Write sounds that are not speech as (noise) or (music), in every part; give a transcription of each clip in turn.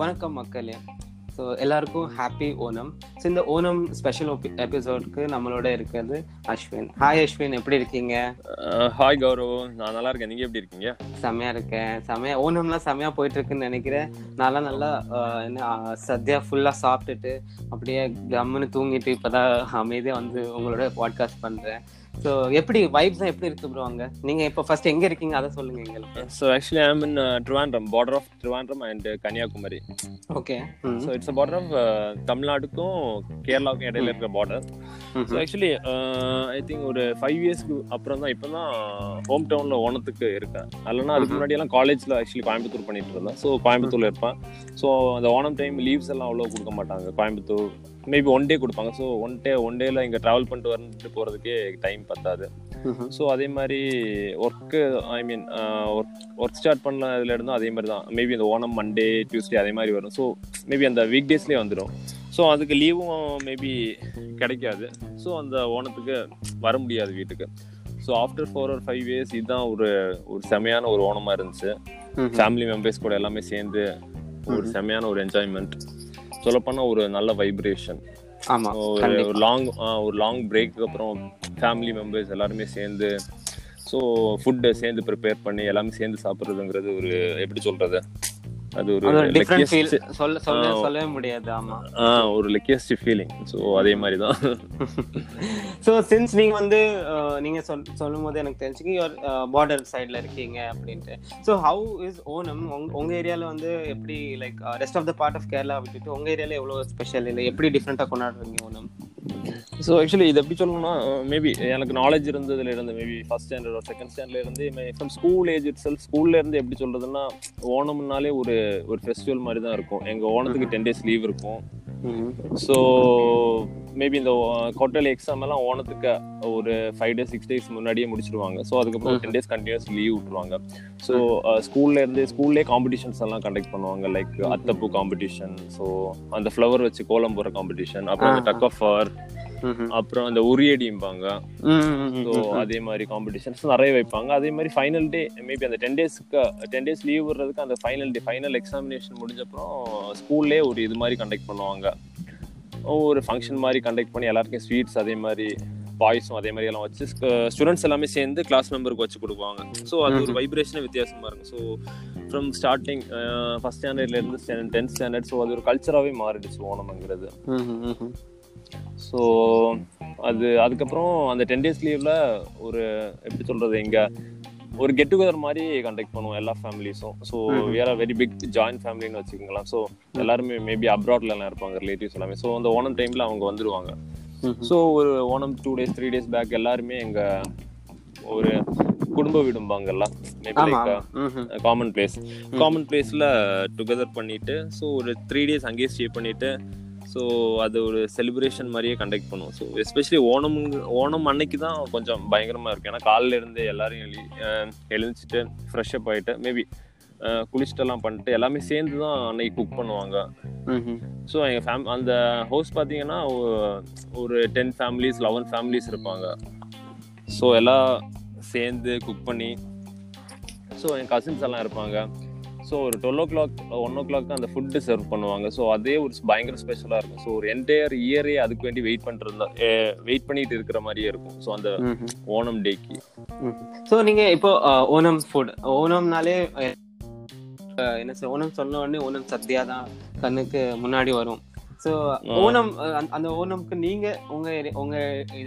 வணக்கம் மக்களே. ஸோ எல்லாருக்கும் ஹாப்பி ஓணம். ஸோ இந்த ஓணம் ஸ்பெஷல் எபிசோடுக்கு நம்மளோட இருக்கிறது அஸ்வின். ஹாய் அஸ்வின். எப்படி இருக்கீங்க? ஹாய் கௌரவ். நான் நல்லா இருக்கேன். நீங்க எப்படி இருக்கீங்க? செமையா இருக்கேன். செமையா ஓணம்லாம் செமையா போயிட்டு இருக்குன்னு நினைக்கிறேன். நான்லாம் நல்லா ஆஹ், என்ன சத்யா ஃபுல்லா சாப்பிட்டுட்டு அப்படியே கம்முன்னு தூங்கிட்டு இப்பதான் அமைதியா வந்து உங்களோட பாட்காஸ்ட் பண்றேன். ஸோ எப்படி வைப்ஸ் எப்படி இருக்கு ப்ரோ அங்க? நீங்க இப்போ ஃபர்ஸ்ட் எங்க இருக்கீங்க? அதை சொல்லுங்க எங்களுக்கு. So actually I in Trivandrum border of Trivandrum and Kanyakumari okay so it's border of தமிழ்நாடுக்கும் கேரளாவுக்கும் இடையில இருக்கிற border so actually I think ஒரு ஃபைவ் இயர்ஸ்க்கு அப்புறம் தான் இப்போ தான் ஹோம் டவுன்ல ஓணத்துக்கு இருக்கேன். இல்லைன்னா அதுக்கு முன்னாடி எல்லாம் காலேஜ்ல ஆக்சுவலி கோயம்புத்தூர் பண்ணிட்டு இருந்தேன். ஸோ கோயம்புத்தூர்ல இருப்பேன். ஸோ அந்த ஓணம் டைம் லீவ்ஸ் எல்லாம் அவ்வளோ கொடுக்க மாட்டாங்க. கோயம்புத்தூர் மேபி ஒன் டே கொடுப்பாங்க. ஸோ ஒன் டே ஒன் டேல இங்கே ட்ராவல் பண்ணிட்டு வந்துட்டு போறதுக்கே டைம் பத்தாது. ஸோ அதே மாதிரி work I mean work work start பண்ணதுல இருந்தும் அதே மாதிரி தான். மேபி இந்த ஓணம் மண்டே டியூஸ்டே அதே மாதிரி வரும். ஸோ மேபி அந்த வீக் டேஸ்லேயே வந்துடும் ஸோ அதுக்கு லீவும் மேபி கிடைக்காது. ஸோ அந்த ஓணத்துக்கு வர முடியாது வீட்டுக்கு. So after four or five years இதுதான் ஒரு ஒரு செமையான ஒரு ஓணமாக இருந்துச்சு. ஃபேமிலி மெம்பர்ஸ் கூட எல்லாமே சேர்ந்து ஒரு செமையான ஒரு என்ஜாய்மெண்ட் சொல்லப்போனால் ஒரு நல்ல வைப்ரேஷன் ஒரு லாங் ஒரு லாங் பிரேக்கு அப்புறம் ஃபேமிலி மெம்பர்ஸ் எல்லாருமே சேர்ந்து ஸோ ஃபுட்டை சேர்ந்து ப்ரிப்பேர் பண்ணி எல்லாமே சேர்ந்து சாப்பிட்றதுங்கிறது ஒரு எப்படி சொல்றது? அது ஒரு டிஃப்ரெண்ட் ஃபீல் சொல்ல சொல்ல. சொல்லவே முடியாது ஆமா. ஆ, ஒரு லக்கியஸ்ட் ஃபீலிங் ஸோ அதே மாதிரி தான் ஸோ (laughs) சின்ஸ் நீங்க வந்து நீங்க சொல் சொல்லும் போது எனக்கு தெரிஞ்சுக்கு யுவர் பார்டர் சைட்ல இருக்கீங்க அப்படின்ட்டு. ஸோ ஹவு இஸ் ஓணம் உங்க- ஏரியால வந்து எப்படி like rest of the part of Kerala விட்டுட்டு உங்க ஏரியால எவ்வளவு ஸ்பெஷல் இல்லை? எப்படி டிஃப்ரெண்டா கொண்டாடுறீங்க ஓணம் ஸோ ஆக்சுவலி இது எப்படி சொல்லணும்னா மேபி எனக்கு நாலேஜ் இருந்ததுல இருந்து மேபி ஃபர்ஸ்ட் ஸ்டாண்டர்ட் செகண்ட் ஸ்டாண்டர்ட்ல இருந்து from school age itself ஸ்கூல்ல இருந்து எப்படி சொல்றதுன்னா ஓணம்னாலே ஒரு ஒரு ஃபெஸ்டிவல் மாதிரி தான் இருக்கும். எங்க ஓணத்துக்கு டென் டேஸ் லீவ் இருக்கும். ஸோ மேபி இந்த குவார்டர்லி எக்ஸாம் எல்லாம் ஓணத்துக்கு ஒரு ஃபைவ் டேஸ் சிக்ஸ் டேஸ் முன்னாடியே முடிச்சிருவாங்க. ஸோ அதுக்கப்புறம் டென் டேஸ் கண்டினியூஸ் லீவ் விட்டுருவாங்க. ஸோ ஸ்கூல்ல இருந்து ஸ்கூல்லே காம்படிஷன்ஸ் எல்லாம் கண்டக்ட் பண்ணுவாங்க. லைக் அத்தப்பூ காம்படிஷன் ஸோ அந்த ஃப்ளவர் வச்சு கோலம் போடுற காம்படிஷன் அப்புறம் டக் ஆஃப் அப்புறம் அந்த உரியடிம்பாங்க. ஸோ அதே மாதிரி காம்படிஷன்ஸ் நிறைய வைப்பாங்க. அதே மாதிரி ஃபைனல் டே மேபி அந்த டென் டேஸ்க்கு டென் டேஸ் லீவ் விடுறதுக்கு அந்த ஃபைனல் டே ஃபைனல் எக்ஸாமினேஷன் முடிஞ்சப்பறம் ஸ்கூல்லே ஒரு இது மாதிரி கண்டக்ட் பண்ணுவாங்க. ஒரு ஃபங்க்ஷன் மாதிரி கண்டக்ட் பண்ணி எல்லாருக்கும் ஸ்வீட்ஸ் அதே மாதிரி பாய்ஸும் அதே மாதிரி எல்லாம் வச்சு ஸ்டூடெண்ட்ஸ் எல்லாமே சேர்ந்து கிளாஸ் மெம்பருக்கு வச்சு கொடுப்பாங்க. ஸோ அது ஒரு வைப்ரேஷனே வித்தியாசமா இருக்கும். ஸோ ஃப்ரம் ஸ்டார்டிங் ஃபர்ஸ்ட் ஸ்டாண்டர்ட்ல இருந்து டென்த் ஸ்டாண்டர்ட் ஸோ அது ஒரு கல்ச்சராகவே மாறிடுச்சு ஓணம்ங்கிறது. ஸோ அது அதுக்கப்புறம் அந்த டென் டேஸ் லீவ்ல ஒரு எப்படி சொல்றது இங்க ஒரு கெட் டுகெதர் மாதிரி கண்டக்ட் பண்ணுவோம் எல்லா ஃபேமிலிஸும் ஸோ வேற வெரி பிக் ஜாயின்ட் ஃபேமிலின்னு வச்சுக்கோங்களேன். ஸோ எல்லாருமே மேபி அப்ராட்ல எல்லாம் இருப்பாங்க ரிலேட்டிவ்ஸ் எல்லாமே. ஸோ அந்த ஓணம் டைம்ல அவங்க வந்துருவாங்க. ஸோ ஒரு Onam two days three days back எல்லாருமே எங்க ஒரு குடும்ப வீடும்பாங்கல்ல? காமன் பிளேஸ் காமன் பிளேஸ்ல டுகெதர் பண்ணிட்டு ஸோ ஒரு த்ரீ டேஸ் அங்கேயே ஸ்டே பண்ணிட்டு ஸோ அது ஒரு செலிப்ரேஷன் மாதிரியே கண்டக்ட் பண்ணுவோம். ஸோ எஸ்பெஷலி ஓணம் ஓணம் அன்னைக்கு தான் கொஞ்சம் பயங்கரமா இருக்கும். ஏன்னா காலையில இருந்து எல்லாரும் எழு அஹ் எழுந்திரிச்சிட்டு ஃப்ரெஷ் அப் ஆயிட்டு மேபி குளிச்சுட்டெல்லாம் பண்ணிட்டு எல்லாமே சேர்ந்து தான் அன்னைக்கு குக் பண்ணுவாங்க. ஸோ எங்கள் ஃபேம் அந்த ஹவுஸ் பார்த்தீங்கன்னா ஒரு டென் ஃபேமிலிஸ் லெவன் ஃபேமிலிஸ் இருப்பாங்க. ஸோ எல்லாம் சேர்ந்து குக் பண்ணி ஸோ என் கசின்ஸ் எல்லாம் இருப்பாங்க. ஸோ ஒரு twelve o'clock one o'clock அந்த ஃபுட்டு சர்வ் பண்ணுவாங்க. ஸோ அதே ஒரு பயங்கர ஸ்பெஷலாக இருக்கும். ஸோ ஒரு என்டையர் இயரே அதுக்கு வேண்டி வெயிட் பண்ணுறது வெயிட் பண்ணிட்டு இருக்கிற மாதிரியே இருக்கும். ஸோ அந்த ஓணம் டேக்கு. ஸோ நீங்க இப்போ ஓணம் ஃபுட் ஓணம்னாலே என்ன ஓணம் சொன்ன உடனே ஓணம் சத்யா தான் கண்ணுக்கு முன்னாடி வரும். ஸோ ஓணம் அந்த- ஓணம்க்கு நீங்க உங்க உங்க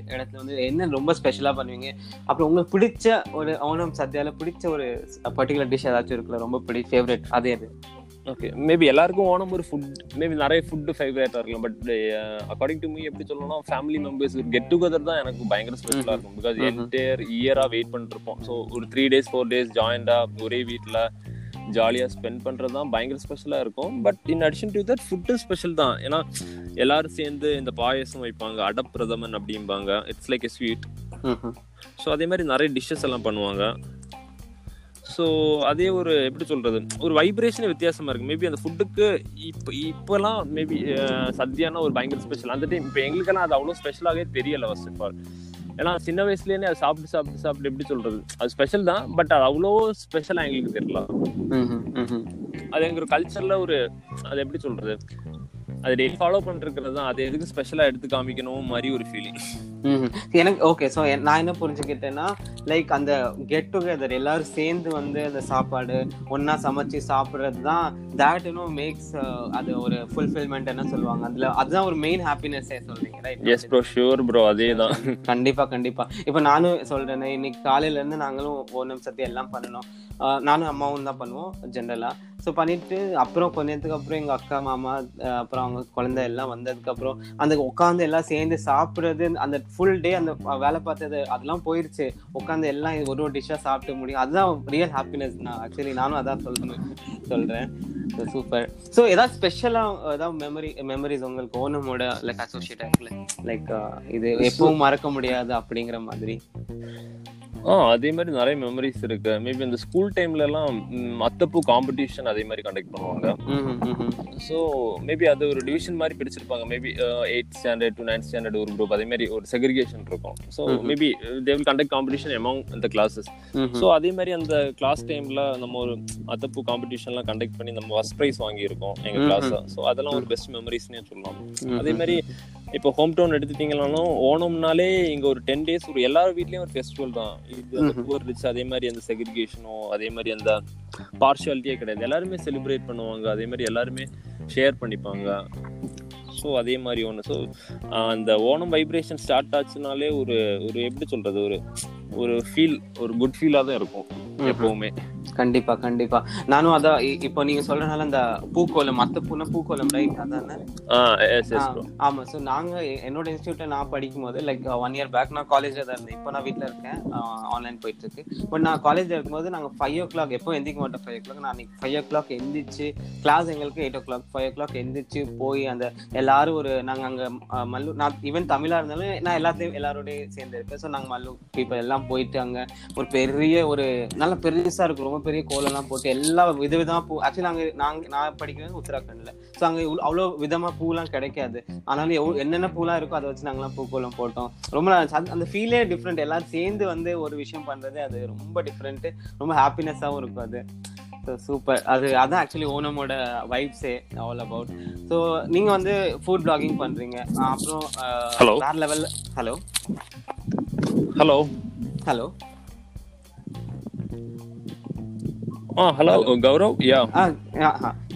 இடத்துல வந்து என்ன ரொம்ப ஸ்பெஷலா பண்ணுவீங்க? அப்புறம் உங்களுக்கு பிடிச்ச ஒரு ஓணம் சத்யால பிடிச்ச ஒரு பர்டிகுலர் டிஷ் ஏதாச்சும் இருக்குல்ல ரொம்ப பிடி ஃபேவரட் அது எது? ஓகே மேபி எல்லாருக்கும் ஓணம் ஒரு ஃபுட் மேபி நிறைய ஃபுட்டு ஃபேவரேட்டாக இருக்கலாம் பட் அக்கார்டிங் டு மீ எப்படி சொல்லணும்னா ஃபேமிலி மெம்பர்ஸ் கெட் டுகெதர் தான் எனக்கு பயங்கர ஸ்பெஷலாக இருக்கும் பிகாஸ். என்டையர் இயராக வெயிட் பண்ணிருப்போம் ஸோ ஒரு த்ரீ டேஸ் ஃபோர் டேஸ் ஜாயிண்டாக ஒரே வீட்டில் ஜாலியாக ஸ்பெண்ட் பண்ணுறது தான் பயங்கர ஸ்பெஷலாக இருக்கும். But in addition to that food special தான். ஏன்னா எல்லாரும் சேர்ந்து இந்த பாயசம் வைப்பாங்க அடப்பிரதமன் அப்படிம்பாங்க. It's like a sweet so அதே மாதிரி நிறைய டிஷ்ஷஸ் எல்லாம் பண்ணுவாங்க. ஸோ அதே ஒரு எப்படி சொல்றது? ஒரு வைப்ரேஷனே வித்தியாசமா இருக்கு. மேபி அந்த ஃபுட்டுக்கு இப்போ இப்போலாம் மேபி சத்யானா ஒரு பயங்கர ஸ்பெஷல் அந்த டைம் இப்போ எங்களுக்கெல்லாம் அது அவ்வளோ ஸ்பெஷலாகவே தெரியல ஃபர்ஸ்ட் ஆஃப் ஆல் ஏன்னா சின்ன வயசுலேயே அதை சாப்பிட்டு சாப்பிட்டு சாப்பிட்டு எப்படி சொல்றது? அது ஸ்பெஷல் தான் பட் அது அவ்வளோ ஸ்பெஷலாக எங்களுக்கு தெரியல. அது எங்க கல்ச்சர்ல ஒரு அது எப்படி சொல்றது? அது டெய்லி ஃபாலோ பண்ணிருக்கிறது தான். அது எதுக்கு ஸ்பெஷலா எடுத்து காமிக்கணும் மாதிரி ஒரு ஃபீலிங். எனக்கு ஓகே ஸோ நான் என்ன புரிஞ்சுக்கிட்டேன்னா லைக் அந்த கெட் டுகெதர் எல்லாரும் சேர்ந்து வந்து அந்த சாப்பாடு ஒண்ணா சமைச்சு சாப்பிடுறது தான் தேட் இன்னும் மேக்ஸ் அது ஒரு ஃபுல்ஃபில்மெண்ட் என்ன சொல்லுவாங்க. அதுல அதுதான் ஒரு மெயின் ஹாப்பினஸ்ஸே சொல்றீங்க right yes bro sure bro அதே தான் கண்டிப்பா கண்டிப்பா. இப்ப நானும் சொல்றேன் இன்னைக்கு காலையில இருந்து நாங்களும் ஓணம் சத்தி எல்லாம் பண்ணணும். ஆஹ் நானும் அம்மாவும் தான் பண்ணுவோம் ஜென்ரலா ஸோ பண்ணிட்டு அப்புறம் கொஞ்ச நேரத்துக்கு அப்புறம் எங்க அக்கா மாமா அப்புறம் அவங்க குழந்தை எல்லாம் வந்ததுக்கு அப்புறம் அந்த உட்காந்து எல்லாம் சேர்ந்து சாப்பிடுறது அந்த ஃபுல் டே அந்த வேலை பார்த்தது அதெல்லாம் போயிருச்சு. உட்காந்து எல்லாம் ஒரு ஒரு டிஷ்ஷா சாப்பிட்டு முடியும். அதுதான் ரியல் ஹாப்பினஸ் நான் ஆக்சுவலி நானும் அதான் சொல்றேன் சொல்றேன். சூப்பர் ஸோ ஏதாவது ஸ்பெஷலா ஏதாவது மெமரி மெமரிஸ் உங்களுக்கு ஓனமோட லைக் அசோசியேட் இருக்குல்ல? லைக் இது எப்பவும் மறக்க முடியாது அப்படிங்கிற மாதிரி. ஆ அதே மாதிரி நிறைய மெமரிஸ் இருக்கு. மேபி இந்த ஸ்கூல் டைம்ல எல்லாம் ம், அத்தப்பூ காம்படிஷன் அதே மாதிரி கண்டக்ட் பண்ணுவாங்க. ஸோ மேபி அது ஒரு டிவிஷன் மாதிரி பிரிச்சிருப்பாங்க. Maybe eight standard to ninth standard ஒரு குரூப் அதே மாதிரி ஒரு செக்ரிகேஷன் இருக்கும். So maybe they will conduct competition among அந்த கிளாஸஸ். ஸோ அதே மாதிரி அந்த கிளாஸ் டைம்ல நம்ம ஒரு அத்தப்பூ காம்படிஷன்லாம் கண்டக்ட் பண்ணி நம்ம ஃபர்ஸ்ட் ப்ரைஸ் வாங்கியிருக்கோம் எங்க கிளாஸ் ஸோ அதெல்லாம் ஒரு பெஸ்ட் மெமரிஸ்னே சொல்லலாம். அதே மாதிரி இப்போ ஹோம் டவுன் எடுத்துட்டீங்கனாலும் ஓணம்னாலே இங்க ஒரு டென் டேஸ் ஒரு எல்லார் வீட்லயும் ஒரு ஃபெஸ்டிவல் தான். இது அந்த புவர் ரிச் அதே மாதிரி அந்த செக்ரிகேஷனோ அதே மாதிரி அந்த பார்ஷியாலிட்டியே கிடையாது. எல்லாருமே செலிப்ரேட் பண்ணுவாங்க. அதே மாதிரி எல்லாருமே ஷேர் பண்ணிப்பாங்க. ஸோ அதே மாதிரி ஒன்று ஸோ அந்த ஓணம் வைப்ரேஷன் ஸ்டார்ட் ஆச்சுனாலே ஒரு ஒரு எப்படி சொல்றது? ஒரு ஒரு ஃபீல் ஒரு குட் ஃபீலாக தான் இருக்கும் எப்பவுமே. கண்டிப்பா கண்டிப்பா. நானும் அதான் இப்போ நீங்க சொல்றதுனால அந்த பூக்கோலம் மத்த பூனா பூக்கோலம் ரைட் அதானே? ஆமா. சோ நாங்க என்னோட இன்ஸ்டியூட்ல நான் படிக்கும் போது லைக் ஒன் இயர் பேக் நான் காலேஜ்ல தான் இருந்தேன். இப்போ நான் வீட்ல இருக்கேன். ஆன்லைன் போயிட்டு இருக்கு பட் நான் காலேஜ்ல இருக்கும்போது நாங்க ஃபைவ் ஓ கிளாக் எப்போ எந்திக்க மாட்டோம் ஃபைவ் ஓ கிளாக் நான் ஃபைவ் ஓ கிளாக் எந்திரிச்சு கிளாஸ் எங்களுக்கு eight o'clock five o'clock எந்திரிச்சு போய் அந்த எல்லாரும் ஒரு நாங்க அங்க மல்லு நான் ஈவன் தமிழா இருந்தாலும் நான் எல்லாத்தையும் எல்லாரோடய சேர்ந்து இருப்பேன். ஸோ நாங்க மல்லு பீப்பிள் எல்லாம் போயிட்டு அங்க ஒரு பெரிய ஒரு நல்ல பெருசா இருக்கும். ரொம்ப பெரிய கோலம்லாம் போட்டு எல்லா விதவிதமா பூ ஆக்சுவலி நாங்க நாங்க நான் படிக்கிறது உத்தராகண்ட்ல. ஸோ அங்க அவ்வளவு விதமா பூலாம் கிடைக்காது. ஆனாலும் எவ்வளவு என்னென்ன பூலாம் இருக்கோ அதை வச்சு நாங்களாம் பூக்கோலம் போட்டோம். ரொம்ப. அந்த- ஃபீலே டிஃப்ரெண்ட் எல்லாரும் சேர்ந்து வந்து ஒரு விஷயம் பண்றது அது ரொம்ப டிஃப்ரெண்ட் ரொம்ப ஹாப்பினஸாகவும் இருக்கும் அது. சூப்பர் அது அதான் ஆக்சுவலி ஓனமோட வைப்ஸே ஆல் அபவுட் ஸோ நீங்க வந்து ஃபுட் பிளாகிங் பண்றீங்க. அஹ் அப்புறம். வேற லெவல் ஹலோ ஹலோ ஹலோ ஆ ஹலோ கௌரவ்? யா.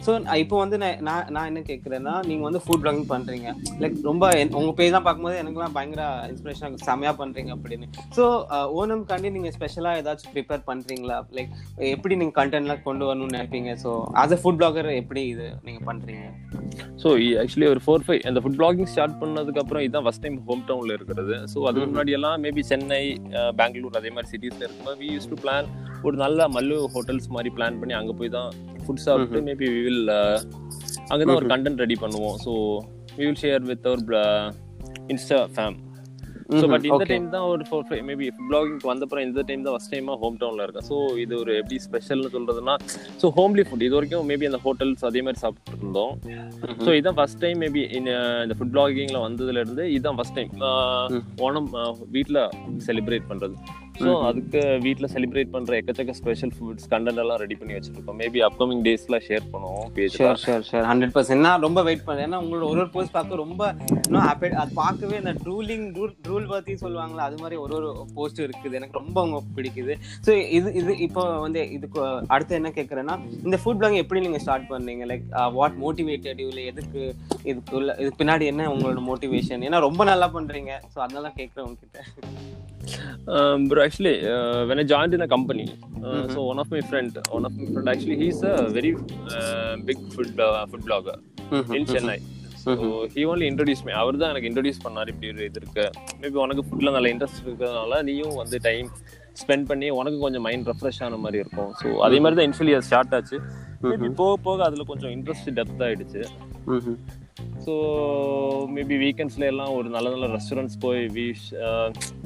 ஸோ இப்போ வந்து நான் நான் நான் என்ன கேட்குறேன்னா நீங்க வந்து ஃபுட் பிளாகிங் பண்றீங்க. லைக் ரொம்ப உங்க பேஜ் தான் பார்க்கும்போது எனக்குலாம் பயங்கர இன்ஸ்பிரேஷன் செமையா பண்றீங்க அப்படின்னு. ஸோ ஓணம்காண்டி நீங்க ஸ்பெஷலா ஏதாச்சும் ப்ரிப்பேர் பண்றீங்களா? லைக் எப்படி நீங்க கண்டென்ட்லாம் கொண்டு வரணும்னு நினைப்பீங்க? So as a food blogger எப்படி இது நீங்க பண்றீங்க? ஸோ ஆக்சுவலி ஒரு ஃபோர் ஃபைவ் அந்த ஃபுட் பிளாகிங் ஸ்டார்ட் பண்ணதுக்கு அப்புறம் இதுதான் ஃபர்ஸ்ட் டைம் ஹோம் டவுன்ல இருக்கிறது. ஸோ அதுக்கு முன்னாடி எல்லாம் மேபி சென்னை பெங்களூர் அதே மாதிரி சிட்டிஸ்ல இருக்கும்போது வி யூஸ் டு பிளான் ஒரு நல்ல மல்லு ஹோட்டல்ஸ் மாதிரி பிளான் பண்ணி அங்க போய் தான் ஃபுட் சாப்பிட்டு மேபி வி வில் அங்கே தான் ஒரு கண்டென்ட் ரெடி பண்ணுவோம். So we will share with our insta fame so but இந்த. டைம் தான் ஒரு ஃபோர் ஃபைவ் மேபி பிளாகிங் வந்தப்பறம் இந்த டைம் தான் ஃபர்ஸ்ட் டைமா ஹோம் டவுன்ல இருக்கேன். ஸோ இது ஒரு எப்படி ஸ்பெஷல்னு சொல்றதுன்னா ஸோ ஹோம்லி ஃபுட் இது வரைக்கும் மேபி அந்த ஹோட்டல்ஸ் அதே மாதிரி சாப்பிட்டு இருந்தோம். ஸோ இதான் ஃபர்ஸ்ட் டைம் மேபி இந்த ஃபுட் பிளாகிங்ல வந்ததுல இருந்து இதுதான் ஃபர்ஸ்ட் டைம் ஓணம் வீட்டில் செலிப்ரேட் பண்றது. ஸோ அதுக்கு வீட்டில் செலிப்ரேட் பண்ற எக்கச்சக்க ஸ்பெஷல் ஃபுட்ஸ் கண்டென்ட் எல்லாம் ரெடி பண்ணி வச்சிருக்கோம். மேபி அப்கமிங் டேஸ்ல ஷேர் பண்ணுவோம் page sure sure sure hundred percent நான் ரொம்ப வெயிட் பண்ணேன். ஏன்னா உங்களோட ஒரு ஒரு போஸ்ட் பார்க்க ரொம்ப இன்னும் ஹாப்பி அது பார்க்கவே அந்த ட்ரூலிங் ரூல் பத்தி சொல்லுவாங்களா அது மாதிரி ஒரு ஒரு போஸ்ட் இருக்குது. எனக்கு ரொம்ப அவங்க பிடிக்குது. ஸோ இது இது இப்போ வந்து இதுக்கு அடுத்து என்ன கேட்குறேன்னா இந்த ஃபுட் பிளாக் எப்படி நீங்க ஸ்டார்ட் பண்ணீங்க? லைக் வாட் மோட்டிவேட்டட் இல்லை எதுக்கு இதுக்குள்ள இதுக்கு பின்னாடி என்ன உங்களோட மோட்டிவேஷன் ஏன்னா ரொம்ப நல்லா பண்றீங்க. ஸோ அதனால கேட்குறேன் உங்ககிட்ட. Bro actually uh, when i joined in a company uh, so one of my friend one of my friend actually he's a very uh, big food food blogger in chennai. So he only introduce me அவர் தான் எனக்கு introduce பண்ணார் இப்படி ஒரு இது இருக்கு. Maybe உனக்கு ஃபுட்டில் நல்ல இன்ட்ரெஸ்ட் இருக்கிறதுனால நீயும் வந்து டைம் ஸ்பெண்ட் பண்ணி உனக்கு கொஞ்சம் மைண்ட் ரெஃப்ரெஷ் ஆன மாதிரி இருக்கும். ஸோ அதே மாதிரி தான் இன்ஃபுல்லி ஸ்டார்ட் ஆச்சு. மேபி போக போக அதில் கொஞ்சம் இன்ட்ரெஸ்ட் டெப்த் ஆயிடுச்சு. ஸோ மேபி வீக்கெண்ட்ஸ்ல எல்லாம் ஒரு நல்ல நல்ல ரெஸ்டாரண்ட்ஸ் போய் வீஷ்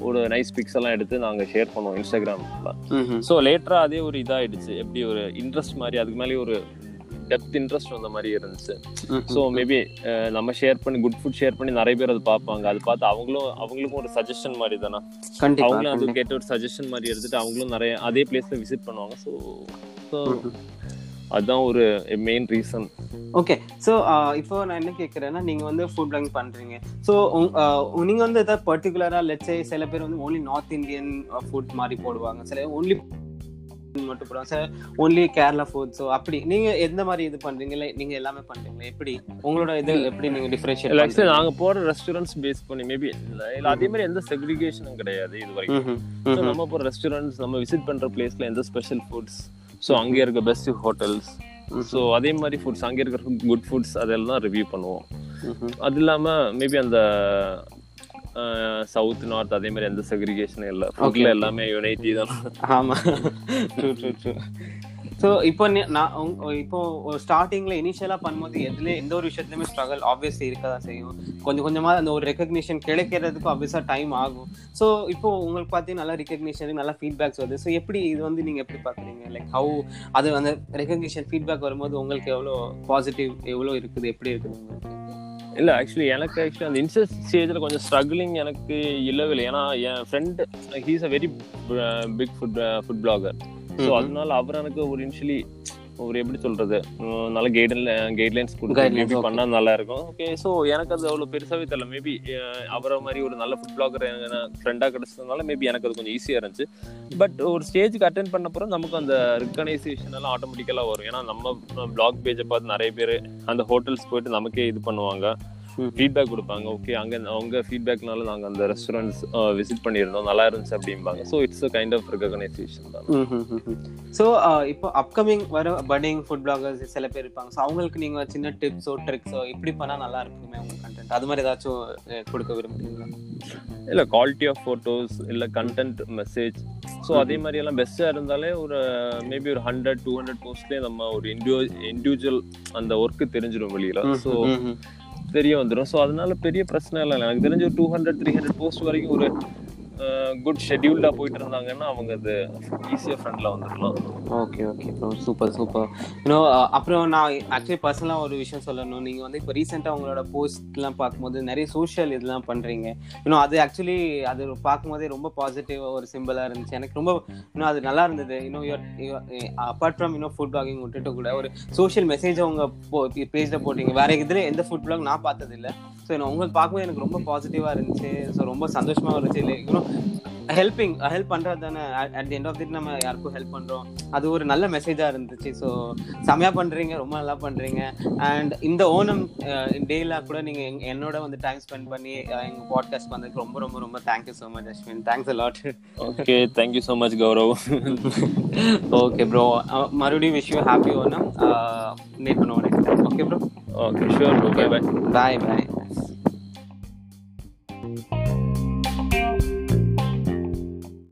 ஒரு நைஸ் பிக்ஸ் எல்லாம் எடுத்து நாங்கள் ஷேர் பண்ணுவோம் இன்ஸ்டாகிராம்ல ஸோ லேட்டராக அதே ஒரு இதாயிடுச்சு. எப்படி ஒரு இன்ட்ரெஸ்ட் மாதிரி அதுக்கு மேலே ஒரு டெப்த் இன்ட்ரெஸ்ட் வந்த மாதிரி இருந்துச்சு. ஸோ மேபி நம்ம ஷேர் பண்ணி குட் ஃபுட் ஷேர் பண்ணி நிறைய பேர் அதை பார்ப்பாங்க. அது பார்த்து அவங்களும் அவங்களுக்கும் ஒரு சஜஷன் மாதிரி தானே. அவங்களும் அது கேட்ட ஒரு சஜஷன் மாதிரி எடுத்துட்டு அவங்களும் நிறைய அதே பிளேஸ்ல விசிட் பண்ணுவாங்க. ஸோ ஸோ அதுதான் ஒரு மெயின் ரீசன் ஓகே ஸோ இப்போ நான் என்ன கேட்குறேன்னா நீங்கள் வந்து ஃபுட் பிளாகிங் பண்ணுறீங்க ஸோ நீங்கள் வந்து ஏதாவது பர்டிகுலராக லெட்ஸே சில பேர் வந்து ஓன்லி நார்த் இந்தியன் ஃபுட் மாதிரி போடுவாங்க. சில ஓன்லி மட்டும் போடுவாங்க. சில ஓன்லி கேரளா ஃபுட் ஸோ அப்படி. நீங்கள் எந்த மாதிரி இது பண்ணுறீங்க இல்லை நீங்கள் எல்லாமே பண்ணுறீங்களா எப்படி? உங்களோட இது எப்படி நீங்கள் டிஃப்ரென்ஷியேட் ஆக்சுவலி நாங்க போற ரெஸ்டாரண்ட்ஸ் பேஸ் பண்ணி மேபி இல்ல அதே மாதிரி எந்த செக்ரிகேஷனும் கிடையாது இது வரைக்கும். So, நம்ம போற ரெஸ்டாரண்ட்ஸ் நம்ம விசிட் பண்ற பிளேஸ்ல எந்த ஸ்பெஷல் ஃபுட்ஸ் ஸோ அங்க இருக்க பெஸ்ட் ஹோட்டல்ஸ் ஸோ அதே மாதிரி ஃபுட்ஸ் அங்க இருக்கிற குட் ஃபுட்ஸ் அதெல்லாம் ரிவ்யூ பண்ணுவோம். அது இல்லாம மேபி அந்த சவுத் நார்த் அதே மாதிரி எந்த செக்ரிகேஷனும் இல்ல. ஃபுட்ல எல்லாமே யுனைட்டி தான். ஆமா. ட்ரூ ட்ரூ ட்ரூ ஸோ இப்போ நான் இப்போ ஸ்டார்டிங்ல இனிஷியலாக பண்ணும்போது எதுல எந்த ஒரு விஷயத்துலையுமே ஸ்ட்ரகல் ஆப்வியஸ்லி இருக்க தான் செய்யும். கொஞ்சம் கொஞ்சமாக அந்த ஒரு ரெக்கக்னிஷன் கிடைக்கிறதுக்கு ஆப்வியஸாக டைம் ஆகும். ஸோ இப்போ உங்களுக்கு பார்த்தீங்கன்னா நல்லா ரெக்கக்னிஷன் நல்லா ஃபீட்பேக்ஸ் வருது. ஸோ எப்படி இது வந்து நீங்கள் எப்படி பார்க்குறீங்க லைக் ஹவு அது அந்த ரெக்கக்னிஷன் ஃபீட்பேக் வரும்போது உங்களுக்கு எவ்வளோ பாசிட்டிவ் எவ்வளோ இருக்குது? எப்படி இருக்குது உங்களுக்கு? இல்லை ஆக்சுவலி எனக்கு ஆக்சுவலி அந்த இன்சஸ் ஸ்டேஜில் கொஞ்சம் ஸ்ட்ரகிளிங் எனக்கு இல்லவே இல்லை. ஏன்னா என் friend he's a very big food food blogger so அதனால அவர் எனக்கு ஒரு இனிஷியலி ஒரு எப்படி சொல்றது? நல்ல கைட்லைன் கைட்லைன்ஸ் கொடுத்து. பண்ணா நல்லா இருக்கும். ஓகே ஸோ எனக்கு அது அவ்வளவு பெருசாவே தெரியல. மேபி அவரை மாதிரி ஒரு நல்ல ஃபுட் பிளாகர் ஃப்ரெண்டா கிடைச்சதுனால மேபி எனக்கு அது கொஞ்சம் ஈஸியா இருந்துச்சு. பட் ஒரு ஸ்டேஜுக்கு அட்டன் பண்ண அப்புறம் நமக்கு அந்த ரிகனைசேஷன் எல்லாம் ஆட்டோமேட்டிக்கலா வரும். ஏன்னா நம்ம பிளாக் பேஜை பார்த்து நிறைய பேர் அந்த ஹோட்டல்ஸ் போயிட்டு நமக்கே இது பண்ணுவாங்க. ஃபீட்பேக் கொடுப்பாங்க. ஓகே அங்க அவங்க ஃபீட்பேக்னால நாங்க அந்த ரெஸ்டாரண்ட்ஸ் விசிட் பண்ணியிருந்தோம். நல்லா இருந்துச்சு அப்படிம்பாங்க. So it's a kind of recognition தான். ஸோ இப்போ அப்கமிங் வர பட்டிங் ஃபுட் பிளாகர்ஸ் சில பேர் இருப்பாங்க. ஸோ அவங்களுக்கு நீங்க சின்ன டிப்ஸோ ட்ரிக்ஸோ இப்படி பண்ணா நல்லா இருக்குமே உங்க கண்டென்ட் அது மாதிரி ஏதாச்சும் கொடுக்க விரும்புறீங்களா? இல்ல குவாலிட்டி ஆஃப் போட்டோஸ் இல்ல கண்டென்ட் மெசேஜ் ஸோ அதே மாதிரி எல்லாம் பெஸ்டா இருந்தாலே ஒரு மேபி ஒரு ஹண்ட்ரட் டூ ஹண்ட்ரட் போஸ்ட்லேயே நம்ம ஒரு இண்டிவிஜுவல் அந்த ஒர்க்கு தெரிஞ்சிடும் வெளியில. ஸோ தெரிய வந்துடும் ஸோ அதனால பெரிய பிரச்சனை இல்லை. எனக்கு தெரிஞ்ச ஒரு two hundred three hundred post வரைக்கும் ஒரு குட் ஷெட்யூல்டா போயிட்டு இருந்தாங்கன்னா அவங்க அது ஈஸியா ஃப்ரெண்ட்ல வந்துடலாம். Okay okay bro super super இன்னும் அப்புறம் நான் ஆக்சுவலி பர்சனலாக ஒரு விஷயம் சொல்லணும். நீங்கள் வந்து இப்போ ரீசெண்டாக உங்களோட போஸ்ட்லாம் பார்க்கும்போது நிறைய சோஷியல் இதெல்லாம் பண்ணுறீங்க இன்னும் அது ஆக்சுவலி அது பார்க்கும்போதே ரொம்ப பாசிட்டிவ் ஒரு சிம்பிளாக இருந்துச்சு. எனக்கு ரொம்ப இன்னும் அது நல்லா இருந்தது. இன்னும் அப்பார்ட் ஃப்ரம் இன்னும் ஃபுட் பிளாகிங் விட்டுட்டு கூட ஒரு சோஷியல் மெசேஜ் அவங்க பேஜில் போட்டீங்க. வேற இதில் எந்த ஃபுட் பிளாக் நான் பார்த்தது ஸோ உங்களுக்கு பார்க்கும்போது எனக்கு ரொம்ப பாசிட்டிவாக இருந்துச்சு. ஸோ ரொம்ப சந்தோஷமாக இருந்துச்சு. இல்லை இன்னும் ஹெல்பிங் ஹெல்ப் பண்றது தானே. At the end of the நம்ம யாருக்கும் ஹெல்ப் பண்றோம். அது ஒரு நல்ல மெசேஜா இருந்துச்சு. ஸோ செமையா பண்றீங்க. ரொம்ப நல்லா பண்றீங்க. அண்ட் இந்த ஓணம் டேல கூட நீங்க எங்க- என்னோட வந்து டைம் ஸ்பெண்ட் பண்ணி அஹ், எங்க பாட்காஸ்ட் வந்ததுக்கு ரொம்ப ரொம்ப ரொம்ப thank you so much Ashwin thanks lot okay thank you so much Gaurav okay bro மறுபடியும் wish you happy Onam. Meet பண்ணுவோம் next time okay bro okay sure bye bye bye bye